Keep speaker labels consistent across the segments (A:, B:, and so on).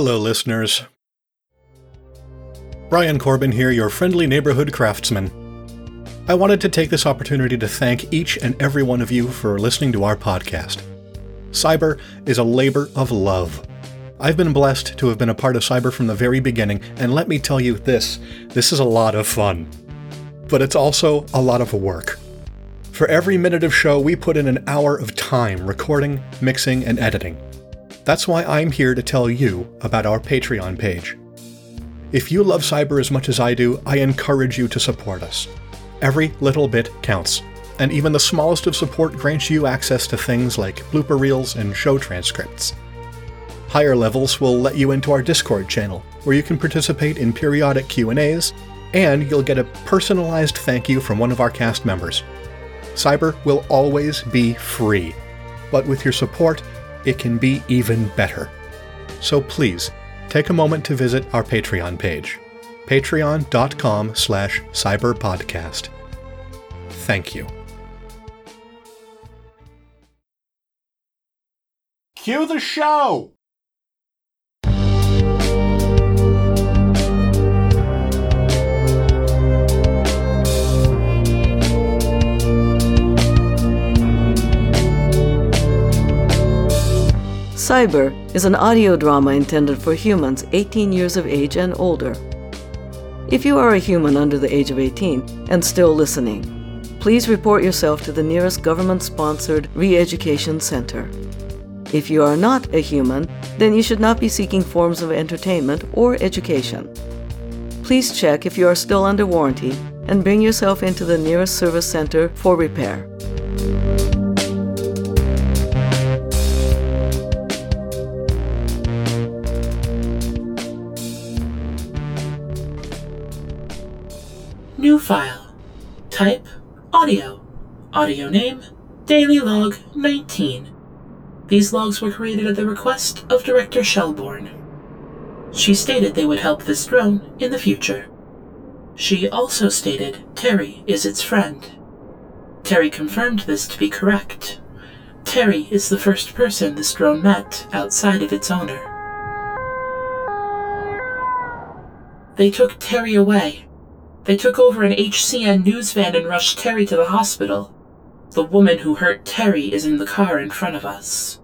A: Hello, listeners. Brian Corbin here, your friendly neighborhood craftsman. I wanted to take this opportunity to thank each and every one of you for listening to our podcast. Cyber is a labor of love. I've been blessed to have been a part of Cyber from the very beginning, and let me tell you this this is a lot of fun. But it's also a lot of work. For every minute of show, we put in an hour of time recording, mixing, and editing. That's why I'm here to tell you about our Patreon page. If you love cyber as much as I do, I encourage you to support us. Every little bit counts, and even the smallest of support grants you access to things like blooper reels and show transcripts. Higher levels will let you into our Discord channel, where you can participate in periodic Q&As, and you'll get a personalized thank you from one of our cast members. Cyber will always be free, but with your support, it can be even better. So please, take a moment to visit our Patreon page, patreon.com slash cyberpodcast. Thank you.
B: Cue the show!
C: Cyber is an audio drama intended for humans 18 years of age and older. If you are a human under the age of 18 and still listening, please report yourself to the nearest government sponsored re education center. If you are not a human, then you should not be seeking forms of entertainment or education. Please check if you are still under warranty and bring yourself into the nearest service center for repair.
D: New file. Type audio. Audio name Daily Log 19. These logs were created at the request of Director Shelbourne. She stated they would help this drone in the future. She also stated Terry is its friend. Terry confirmed this to be correct. Terry is the first person this drone met outside of its owner. They took Terry away they took over an HCN news van and rushed Terry to the hospital. The woman who hurt Terry is in the car in front of us.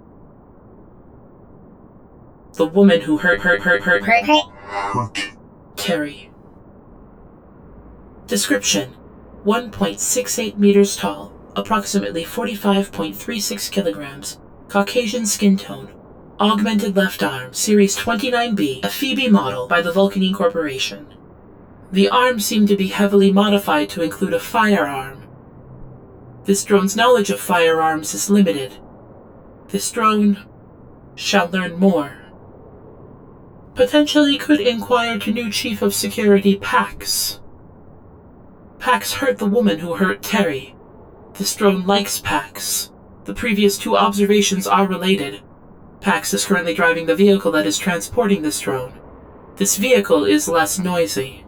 D: The woman who hurt hurt hurt hurt hurt, hurt. Terry. Description 1.68 meters tall, approximately 45.36 kilograms, Caucasian skin tone, augmented left arm, Series 29B, a Phoebe model by the Vulcany Corporation. The arm seemed to be heavily modified to include a firearm. This drone's knowledge of firearms is limited. This drone shall learn more. Potentially could inquire to new Chief of Security Pax. Pax hurt the woman who hurt Terry. This drone likes Pax. The previous two observations are related. Pax is currently driving the vehicle that is transporting this drone. This vehicle is less noisy.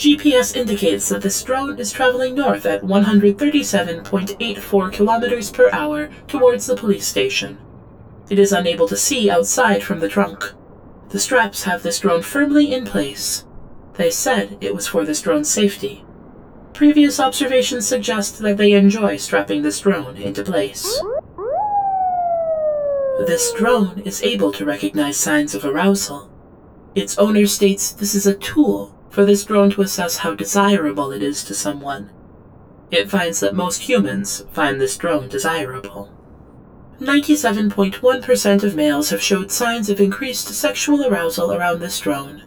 D: GPS indicates that this drone is traveling north at 137.84 kilometers per hour towards the police station. It is unable to see outside from the trunk. The straps have this drone firmly in place. They said it was for this drone's safety. Previous observations suggest that they enjoy strapping this drone into place. This drone is able to recognize signs of arousal. Its owner states this is a tool for this drone to assess how desirable it is to someone. It finds that most humans find this drone desirable. 97.1% of males have showed signs of increased sexual arousal around this drone.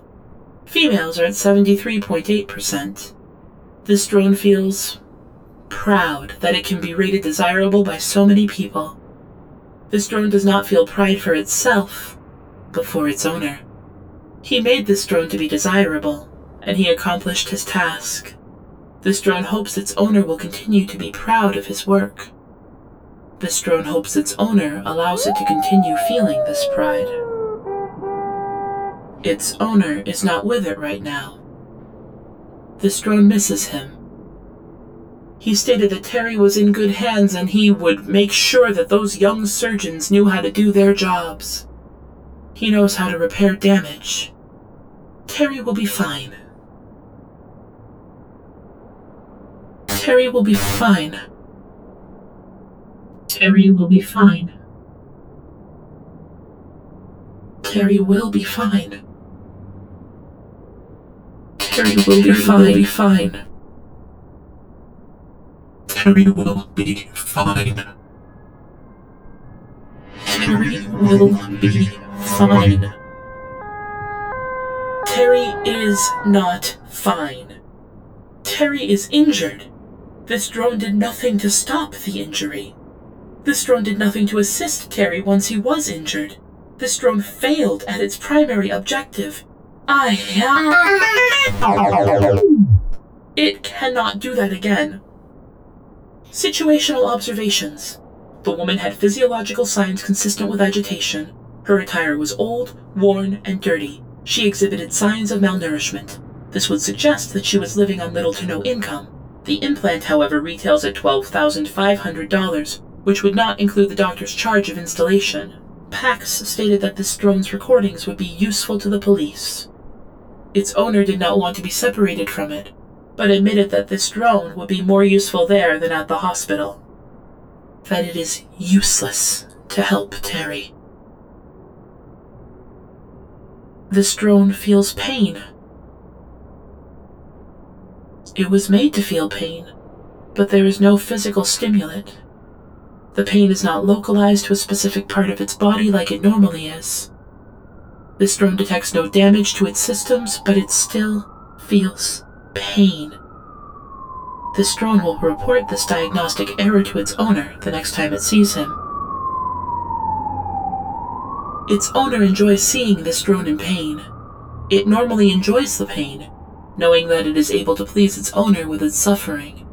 D: Females are at 73.8%. This drone feels proud that it can be rated desirable by so many people. This drone does not feel pride for itself, but for its owner. He made this drone to be desirable, and he accomplished his task. This drone hopes its owner will continue to be proud of his work. This drone hopes its owner allows it to continue feeling this pride. Its owner is not with it right now. This drone misses him. He stated that Terry was in good hands and he would make sure that those young surgeons knew how to do their jobs. He knows how to repair damage. Terry will be fine. Terry will be fine. Terry will be fine. Terry will be fine. Terry will be fine. Be fine.
B: Terry will be fine.
D: Terry will be fine. Terry is not fine. Terry is injured. This drone did nothing to stop the injury. This drone did nothing to assist Terry once he was injured. This drone failed at its primary objective. I It cannot do that again. Situational observations. The woman had physiological signs consistent with agitation. Her attire was old, worn, and dirty. She exhibited signs of malnourishment. This would suggest that she was living on little to no income. The implant, however, retails at $12,500, which would not include the doctor's charge of installation. Pax stated that this drone's recordings would be useful to the police. Its owner did not want to be separated from it, but admitted that this drone would be more useful there than at the hospital. That it is useless to help Terry. This drone feels pain. It was made to feel pain, but there is no physical stimulant. The pain is not localized to a specific part of its body like it normally is. This drone detects no damage to its systems, but it still feels pain. This drone will report this diagnostic error to its owner the next time it sees him. Its owner enjoys seeing this drone in pain. It normally enjoys the pain, knowing that it is able to please its owner with its suffering.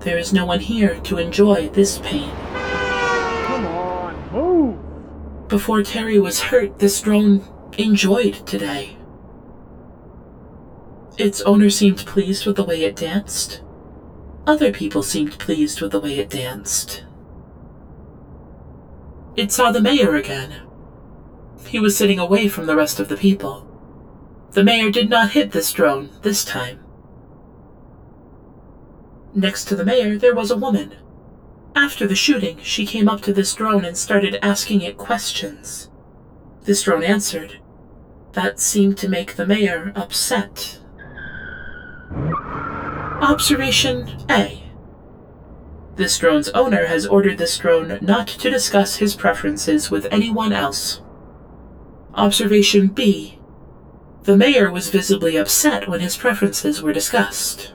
D: There is no one here to enjoy this pain.
E: Come on, move!
D: Before Terry was hurt, this drone enjoyed today. Its owner seemed pleased with the way it danced. Other people seemed pleased with the way it danced. It saw the mayor again. He was sitting away from the rest of the people. The mayor did not hit this drone this time. Next to the mayor, there was a woman. After the shooting, she came up to this drone and started asking it questions. This drone answered. That seemed to make the mayor upset. Observation A. This drone's owner has ordered this drone not to discuss his preferences with anyone else. Observation B. The mayor was visibly upset when his preferences were discussed.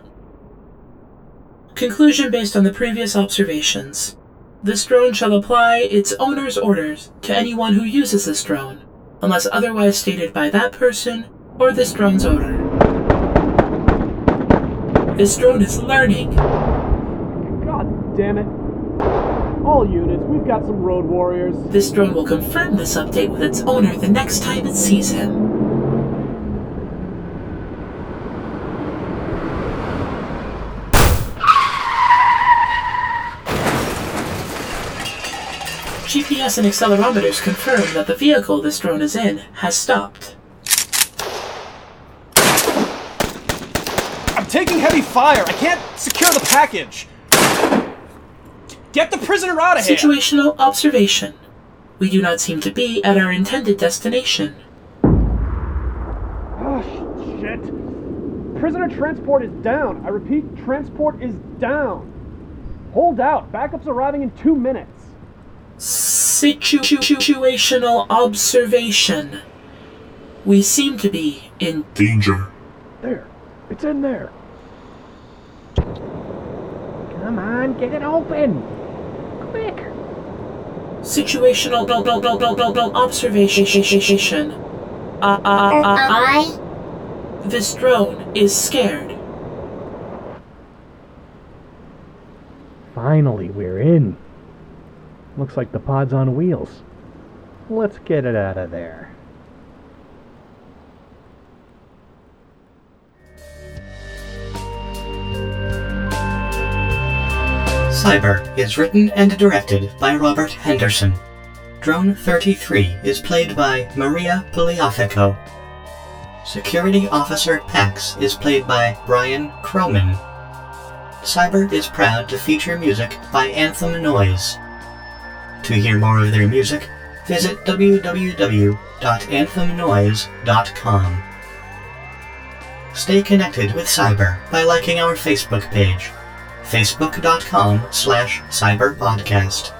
D: Conclusion based on the previous observations. This drone shall apply its owner's orders to anyone who uses this drone, unless otherwise stated by that person or this drone's owner. This drone is learning.
E: God damn it. All units, we've got some road warriors.
D: This drone will confirm this update with its owner the next time it sees him. GPS and accelerometers confirm that the vehicle this drone is in has stopped.
E: I'm taking heavy fire. I can't secure the package. Get the prisoner out of here.
D: Situational observation. We do not seem to be at our intended destination.
E: Oh, shit. Prisoner transport is down. I repeat, transport is down. Hold out. Backup's arriving in two minutes.
D: Situ- situational observation. We seem to be in
B: Danger.
E: There. It's in there.
F: Come on, get it open! Quick!
D: situational observation. Uh, uh, uh, uh,
G: I
D: this drone is scared.
F: Finally, we're in. Looks like the pod's on wheels. Let's get it out of there.
H: Cyber is written and directed by Robert Henderson.
G: Drone 33 is played by Maria Puliafico. Security Officer Pax is played by Brian Croman. Cyber is proud to feature music by Anthem Noise. To hear more of their music, visit www.anthemnoise.com. Stay connected with Cyber by liking our Facebook page, facebook.com slash cyberpodcast.